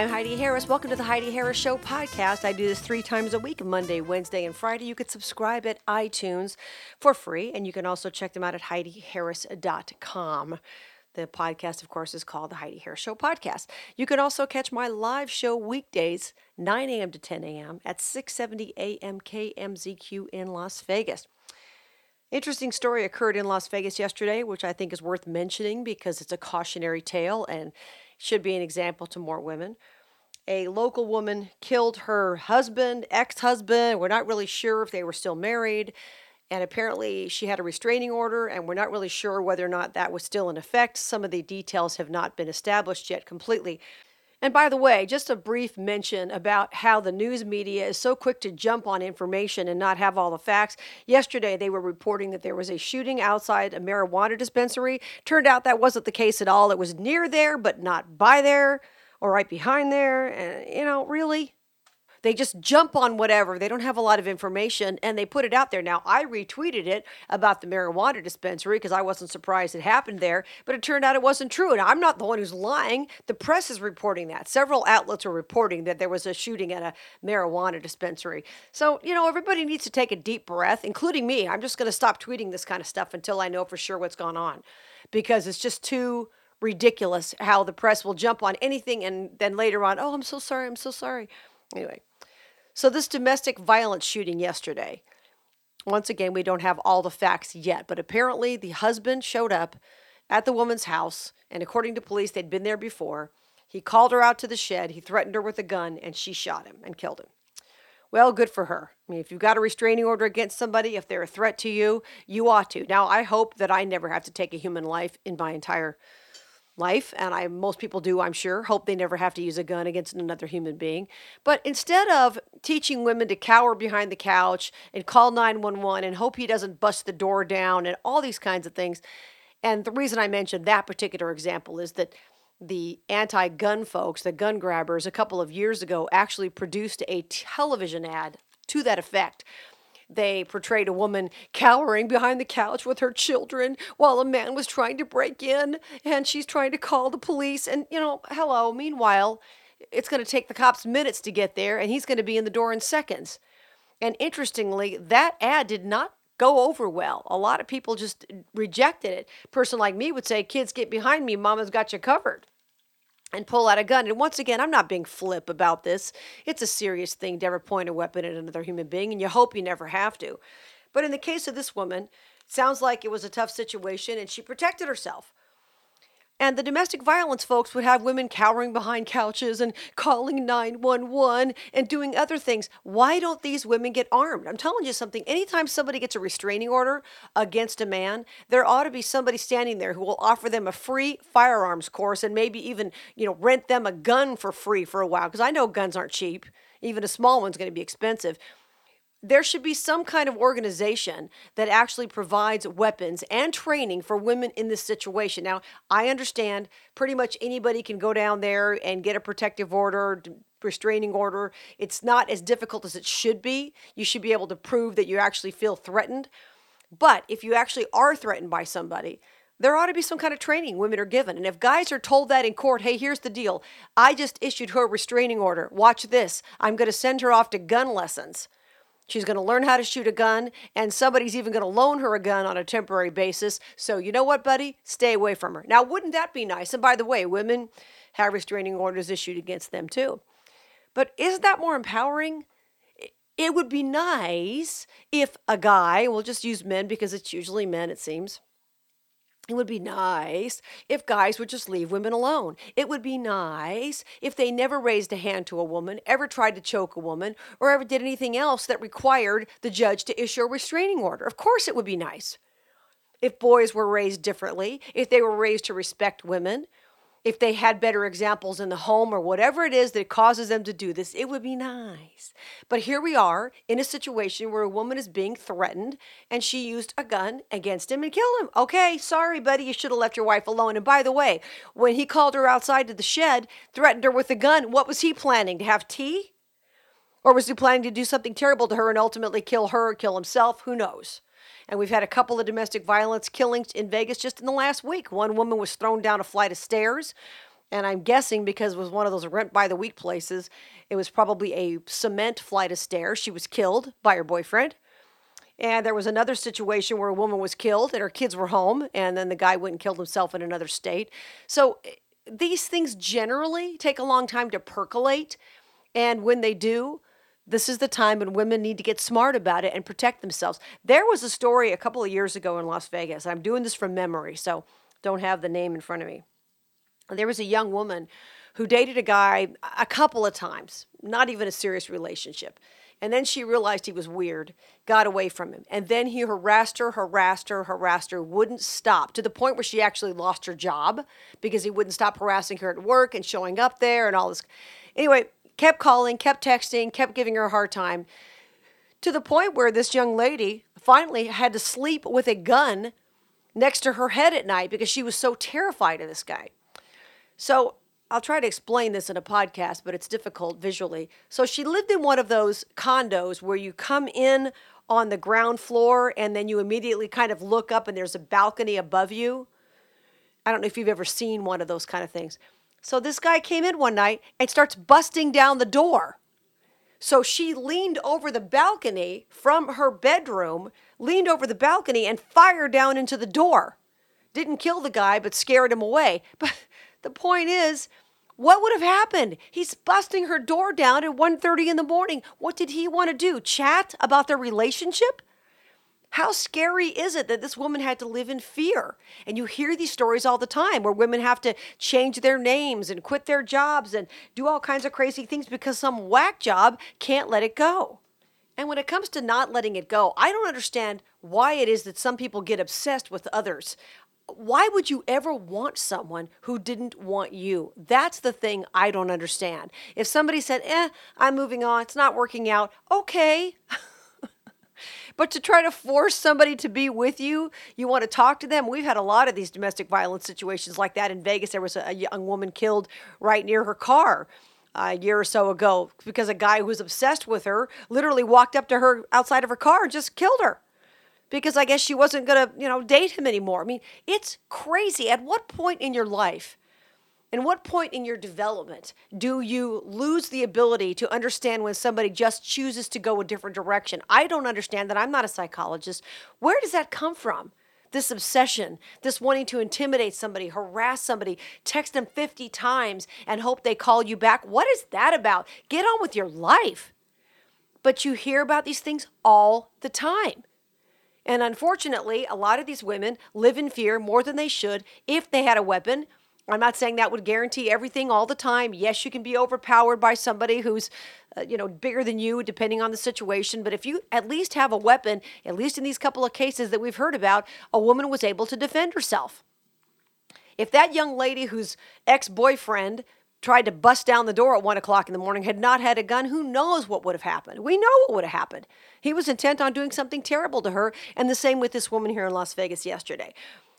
I'm Heidi Harris. Welcome to the Heidi Harris Show podcast. I do this three times a week Monday, Wednesday, and Friday. You could subscribe at iTunes for free, and you can also check them out at HeidiHarris.com. The podcast, of course, is called the Heidi Harris Show Podcast. You can also catch my live show weekdays, 9 a.m. to 10 a.m. at 670 AM KMZQ in Las Vegas. Interesting story occurred in Las Vegas yesterday, which I think is worth mentioning because it's a cautionary tale and should be an example to more women. A local woman killed her husband, ex husband. We're not really sure if they were still married. And apparently, she had a restraining order, and we're not really sure whether or not that was still in effect. Some of the details have not been established yet completely. And by the way, just a brief mention about how the news media is so quick to jump on information and not have all the facts. Yesterday, they were reporting that there was a shooting outside a marijuana dispensary. Turned out that wasn't the case at all. It was near there, but not by there or right behind there. And, you know, really? They just jump on whatever. They don't have a lot of information and they put it out there. Now, I retweeted it about the marijuana dispensary because I wasn't surprised it happened there, but it turned out it wasn't true. And I'm not the one who's lying. The press is reporting that. Several outlets are reporting that there was a shooting at a marijuana dispensary. So, you know, everybody needs to take a deep breath, including me. I'm just going to stop tweeting this kind of stuff until I know for sure what's gone on because it's just too ridiculous how the press will jump on anything and then later on, oh, I'm so sorry, I'm so sorry. Anyway, so, this domestic violence shooting yesterday, once again, we don't have all the facts yet, but apparently the husband showed up at the woman's house, and according to police, they'd been there before. He called her out to the shed, he threatened her with a gun, and she shot him and killed him. Well, good for her. I mean, if you've got a restraining order against somebody, if they're a threat to you, you ought to. Now, I hope that I never have to take a human life in my entire life, and I most people do, I'm sure, hope they never have to use a gun against another human being. But instead of teaching women to cower behind the couch and call 911 and hope he doesn't bust the door down and all these kinds of things, and the reason I mentioned that particular example is that the anti gun folks, the gun grabbers, a couple of years ago actually produced a television ad to that effect they portrayed a woman cowering behind the couch with her children while a man was trying to break in and she's trying to call the police. And, you know, hello, meanwhile, it's going to take the cops minutes to get there and he's going to be in the door in seconds. And interestingly, that ad did not go over well. A lot of people just rejected it. A person like me would say, Kids, get behind me. Mama's got you covered and pull out a gun. And once again, I'm not being flip about this. It's a serious thing to ever point a weapon at another human being, and you hope you never have to. But in the case of this woman, sounds like it was a tough situation, and she protected herself. And the domestic violence folks would have women cowering behind couches and calling 911 and doing other things. Why don't these women get armed? I'm telling you something. Anytime somebody gets a restraining order against a man, there ought to be somebody standing there who will offer them a free firearms course and maybe even, you know, rent them a gun for free for a while because I know guns aren't cheap. Even a small one's going to be expensive there should be some kind of organization that actually provides weapons and training for women in this situation. Now, I understand pretty much anybody can go down there and get a protective order, restraining order. It's not as difficult as it should be. You should be able to prove that you actually feel threatened. But if you actually are threatened by somebody, there ought to be some kind of training women are given. And if guys are told that in court, hey, here's the deal I just issued her a restraining order. Watch this. I'm going to send her off to gun lessons She's going to learn how to shoot a gun, and somebody's even going to loan her a gun on a temporary basis. So, you know what, buddy? Stay away from her. Now, wouldn't that be nice? And by the way, women have restraining orders issued against them too. But isn't that more empowering? It would be nice if a guy, we'll just use men because it's usually men, it seems it would be nice if guys would just leave women alone. It would be nice if they never raised a hand to a woman, ever tried to choke a woman, or ever did anything else that required the judge to issue a restraining order. Of course, it would be nice. If boys were raised differently, if they were raised to respect women, if they had better examples in the home or whatever it is that causes them to do this, it would be nice. But here we are in a situation where a woman is being threatened and she used a gun against him and killed him. Okay, sorry, buddy, you should have left your wife alone. And by the way, when he called her outside to the shed, threatened her with a gun, what was he planning? To have tea? Or was he planning to do something terrible to her and ultimately kill her or kill himself? Who knows? And we've had a couple of domestic violence killings in Vegas just in the last week. One woman was thrown down a flight of stairs And I'm guessing because it was one of those rent by the week places, it was probably a cement flight of stairs. She was killed by her boyfriend. And there was another situation where a woman was killed and her kids were home, and then the guy went and killed himself in another state. So eh, these things generally take a long time to percolate. And when they do, this is the time when women need to get smart about it and protect themselves. There was a story a couple of years ago in Las Vegas. I'm doing this from memory, so don't have the name in front of me. There was a young woman who dated a guy a couple of times, not even a serious relationship. And then she realized he was weird, got away from him. And then he harassed her, harassed her, harassed her, wouldn't stop to the point where she actually lost her job because he wouldn't stop harassing her at work and showing up there and all this. Anyway, kept calling, kept texting, kept giving her a hard time to the point where this young lady finally had to sleep with a gun next to her head at night because she was so terrified of this guy. So I'll try to explain this in a podcast, but it's difficult visually. So she lived in one of those condos where you come in on the ground floor and then you immediately kind of look up and there's a balcony above you. I don't know if you've ever seen one of those kind of things. So this guy came in one night and starts busting down the door. So she leaned over the balcony from her bedroom, leaned over the balcony and fired down into the door. Didn't kill the guy, but scared him away. But the point is, what would have happened? He's busting her door down at 1:30 in the morning. What did he want to do? Chat about their relationship? How scary is it that this woman had to live in fear? And you hear these stories all the time where women have to change their names and quit their jobs and do all kinds of crazy things because some whack job can't let it go. And when it comes to not letting it go, I don't understand why it is that some people get obsessed with others why would you ever want someone who didn't want you? That's the thing I don't understand. If somebody said, eh, I'm moving on, it's not working out, okay. but to try to force somebody to be with you, you want to talk to them. We've had a lot of these domestic violence situations like that in Vegas. There was a, young woman killed right near her car uh, a year or so ago because a guy who was obsessed with her literally walked up to her outside of her car and just killed her because I guess she wasn't going to, you know, date him anymore. I mean, it's crazy. At what point in your life, and what point in your development do you lose the ability to understand when somebody just chooses to go a different direction? I don't understand that. I'm not a psychologist. Where does that come from? This obsession, this wanting to intimidate somebody, harass somebody, text them 50 times and hope they call you back. What is that about? Get on with your life. But you hear about these things all the time. And unfortunately, a lot of these women live in fear more than they should if they had a weapon. I'm not saying that would guarantee everything all the time. Yes, you can be overpowered by somebody who's, uh, you know, bigger than you, depending on the situation. But if you at least have a weapon, at least in these couple of cases that we've heard about, a woman was able to defend herself. If that young lady whose ex boyfriend tried to bust down the door at one o'clock in the morning, had not had a gun, who knows what would have happened? We know what would have happened. He was intent on doing something terrible to her, and the same with this woman here in Las Vegas yesterday.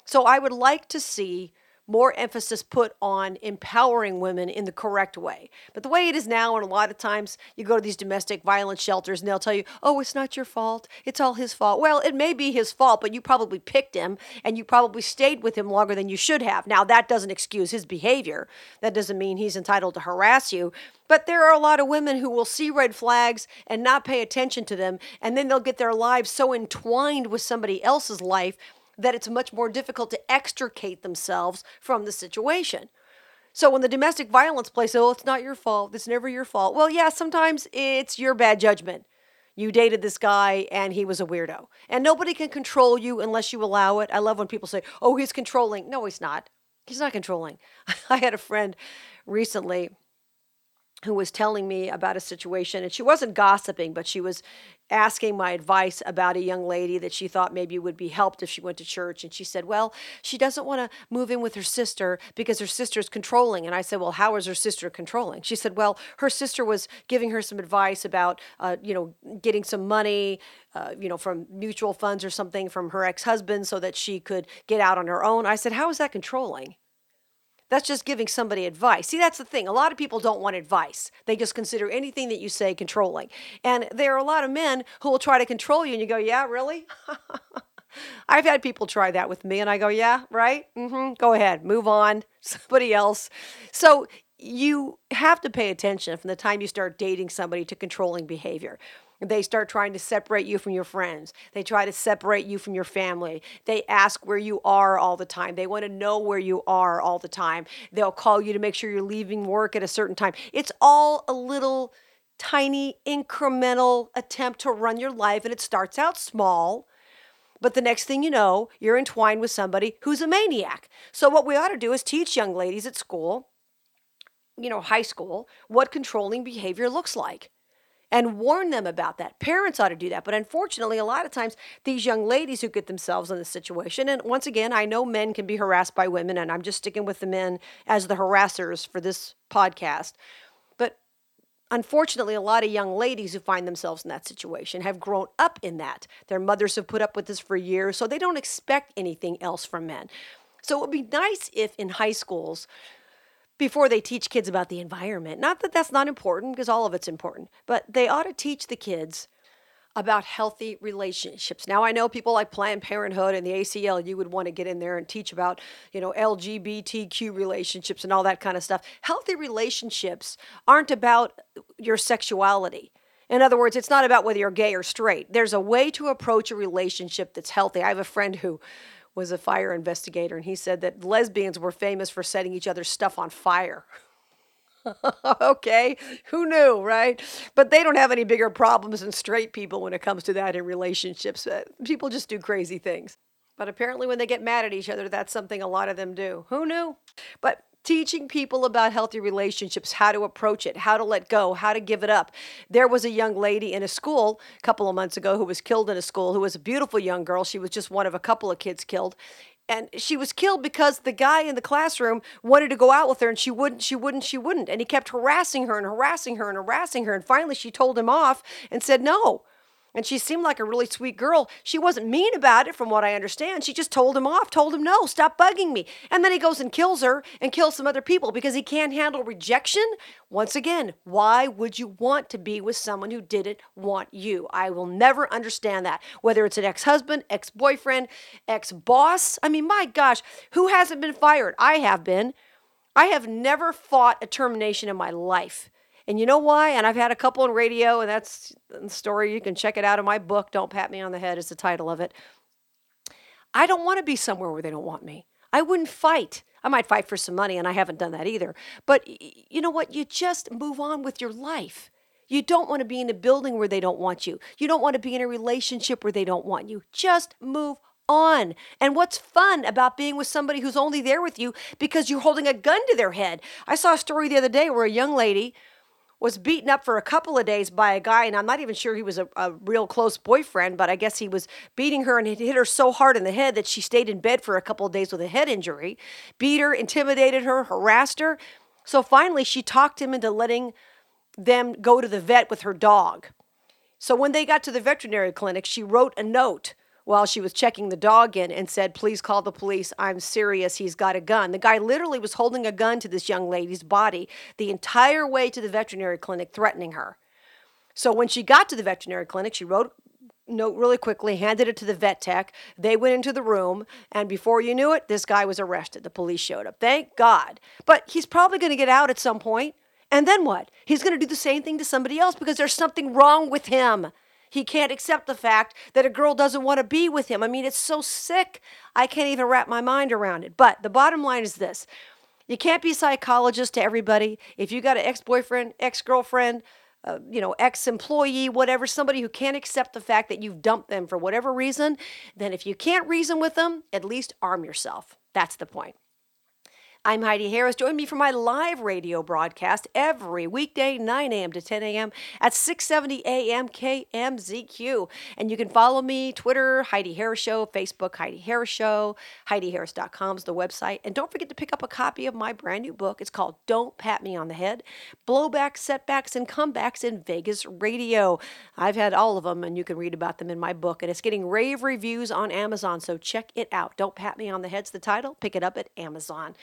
So I would like to see more emphasis put on empowering women in the correct way. But the way it is now, and a lot of times you go to these domestic violence shelters and they'll tell you, oh, it's not your fault. It's all his fault. Well, it may be his fault, but you probably picked him and you probably stayed with him longer than you should have. Now, that doesn't excuse his behavior. That doesn't mean he's entitled to harass you. But there are a lot of women who will see red flags and not pay attention to them, and then they'll get their lives so entwined with somebody else's life that it's much more difficult to extricate themselves from the situation. So when the domestic violence plays, oh, it's not your fault. It's never your fault. Well, yeah, sometimes it's your bad judgment. You dated this guy and he was a weirdo. And nobody can control you unless you allow it. I love when people say, oh, he's controlling. No, he's not. He's not controlling. I had a friend recently who was telling me about a situation and she wasn't gossiping but she was asking my advice about a young lady that she thought maybe would be helped if she went to church and she said well she doesn't want to move in with her sister because her sister's controlling. And i said well how is her sister controlling? She said well her sister was giving her some advice about uh, you know getting some money uh, you know from mutual funds or something from her ex-husband so that she could get out on her own. I said how is that controlling that's just giving somebody advice. See, that's the thing. A lot of people don't want advice. They just consider anything that you say controlling. And there are a lot of men who will try to control you, and you go, Yeah, really? I've had people try that with me, and I go, yeah, right? Mm-hmm. Go ahead, move on. Somebody else. So you have to pay attention from the time you start dating somebody to controlling behavior. They start trying to separate you from your friends. They try to separate you from your family. They ask where you are all the time. They want to know where you are all the time. They'll call you to make sure you're leaving work at a certain time. It's all a little tiny incremental attempt to run your life, and it starts out small. But the next thing you know, you're entwined with somebody who's a maniac. So, what we ought to do is teach young ladies at school, you know, high school, what controlling behavior looks like and warn them about that. Parents ought to do that. But unfortunately, a lot of times, these young ladies who get themselves in this situation, and once again, I know men can be harassed by women, and I'm just sticking with the men as the harassers for this podcast. But unfortunately, a lot of young ladies who find themselves in that situation have grown up in that. Their mothers have put up with this for years, so they don't expect anything else from men. So it would be nice if in high schools, before they teach kids about the environment. Not that that's not important, because all of it's important, but they ought to teach the kids about healthy relationships. Now I know people like Planned Parenthood and the ACLU would want to get in there and teach about, you know, LGBTQ relationships and all that kind of stuff. Healthy relationships aren't about your sexuality. In other words, it's not about whether you're gay or straight. There's a way to approach a relationship that's healthy. I have a friend who was a fire investigator, and he said that lesbians were famous for setting each other's stuff on fire. okay, who knew, right? But they don't have any bigger problems than straight people when it comes to that in relationships. Uh, people just do crazy things. But apparently, when they get mad at each other, that's something a lot of them do. Who knew? But teaching people about healthy relationships, how to approach it, how to let go, how to give it up. There was a young lady in a school a couple of months ago who was killed in a school, who was a beautiful young girl. She was just one of a couple of kids killed. And she was killed because the guy in the classroom wanted to go out with her and she wouldn't, she wouldn't, she wouldn't. And he kept harassing her and harassing her and harassing her. And finally she told him off and said, No, and she seemed like a really sweet girl. She wasn't mean about it, from what I understand. She just told him off, told him, no, stop bugging me. And then he goes and kills her and kills some other people because he can't handle rejection. Once again, why would you want to be with someone who didn't want you? I will never understand that. Whether it's an ex husband, ex boyfriend, ex boss. I mean, my gosh, who hasn't been fired? I have been. I have never fought a termination in my life. And you know why? And I've had a couple on radio, and that's the story. You can check it out in my book. Don't Pat Me on the Head is the title of it. I don't want to be somewhere where they don't want me. I wouldn't fight. I might fight for some money, and I haven't done that either. But you know what? You just move on with your life. You don't want to be in a building where they don't want you. You don't want to be in a relationship where they don't want you. Just move on. And what's fun about being with somebody who's only there with you because you're holding a gun to their head? I saw a story the other day where a young lady was beaten up for a couple of days by a guy, and I'm not even sure he was a, a real close boyfriend, but I guess he was beating her and he hit her so hard in the head that she stayed in bed for a couple of days with a head injury, beat her, intimidated her, harassed her. So finally, she talked him into letting them go to the vet with her dog. So when they got to the veterinary clinic, she wrote a note while she was checking the dog in and said, Please call the police. I'm serious. He's got a gun. The guy literally was holding a gun to this young lady's body the entire way to the veterinary clinic, threatening her. So when she got to the veterinary clinic, she wrote note really quickly, handed it to the vet tech. They went into the room, and before you knew it, this guy was arrested. The police showed up. Thank God. But he's probably going to get out at some point. And then what? He's going to do the same thing to somebody else because there's something wrong with him. He can't accept the fact that a girl doesn't want to be with him. I mean, it's so sick. I can't even wrap my mind around it. But the bottom line is this you can't be psychologist to everybody. If you got an ex boyfriend, ex girlfriend, uh, you know, ex employee, whatever, somebody who can't accept the fact that you've dumped them for whatever reason, then if you can't reason with them, at least arm yourself. That's the point. I'm Heidi Harris. Join me for my live radio broadcast every weekday, 9 a.m. to 10 a.m. at 670 a.m. KMZQ. And you can follow me Twitter, Heidi Harris Show, Facebook, Heidi Harris Show, HeidiHarris.com is the website. And don't forget to pick up a copy of my brand new book. It's called Don't Pat Me on the Head Blowbacks, Setbacks, and Comebacks in Vegas Radio. I've had all of them, and you can read about them in my book. And it's getting rave reviews on Amazon, so check it out. Don't Pat Me on the Head's the title. Pick it up at Amazon.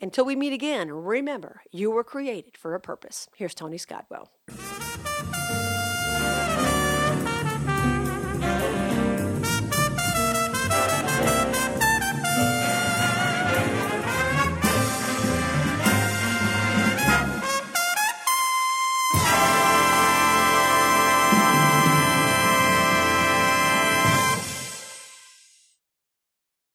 Until we meet again, remember, you were created for a purpose. Here's Tony Scottwell.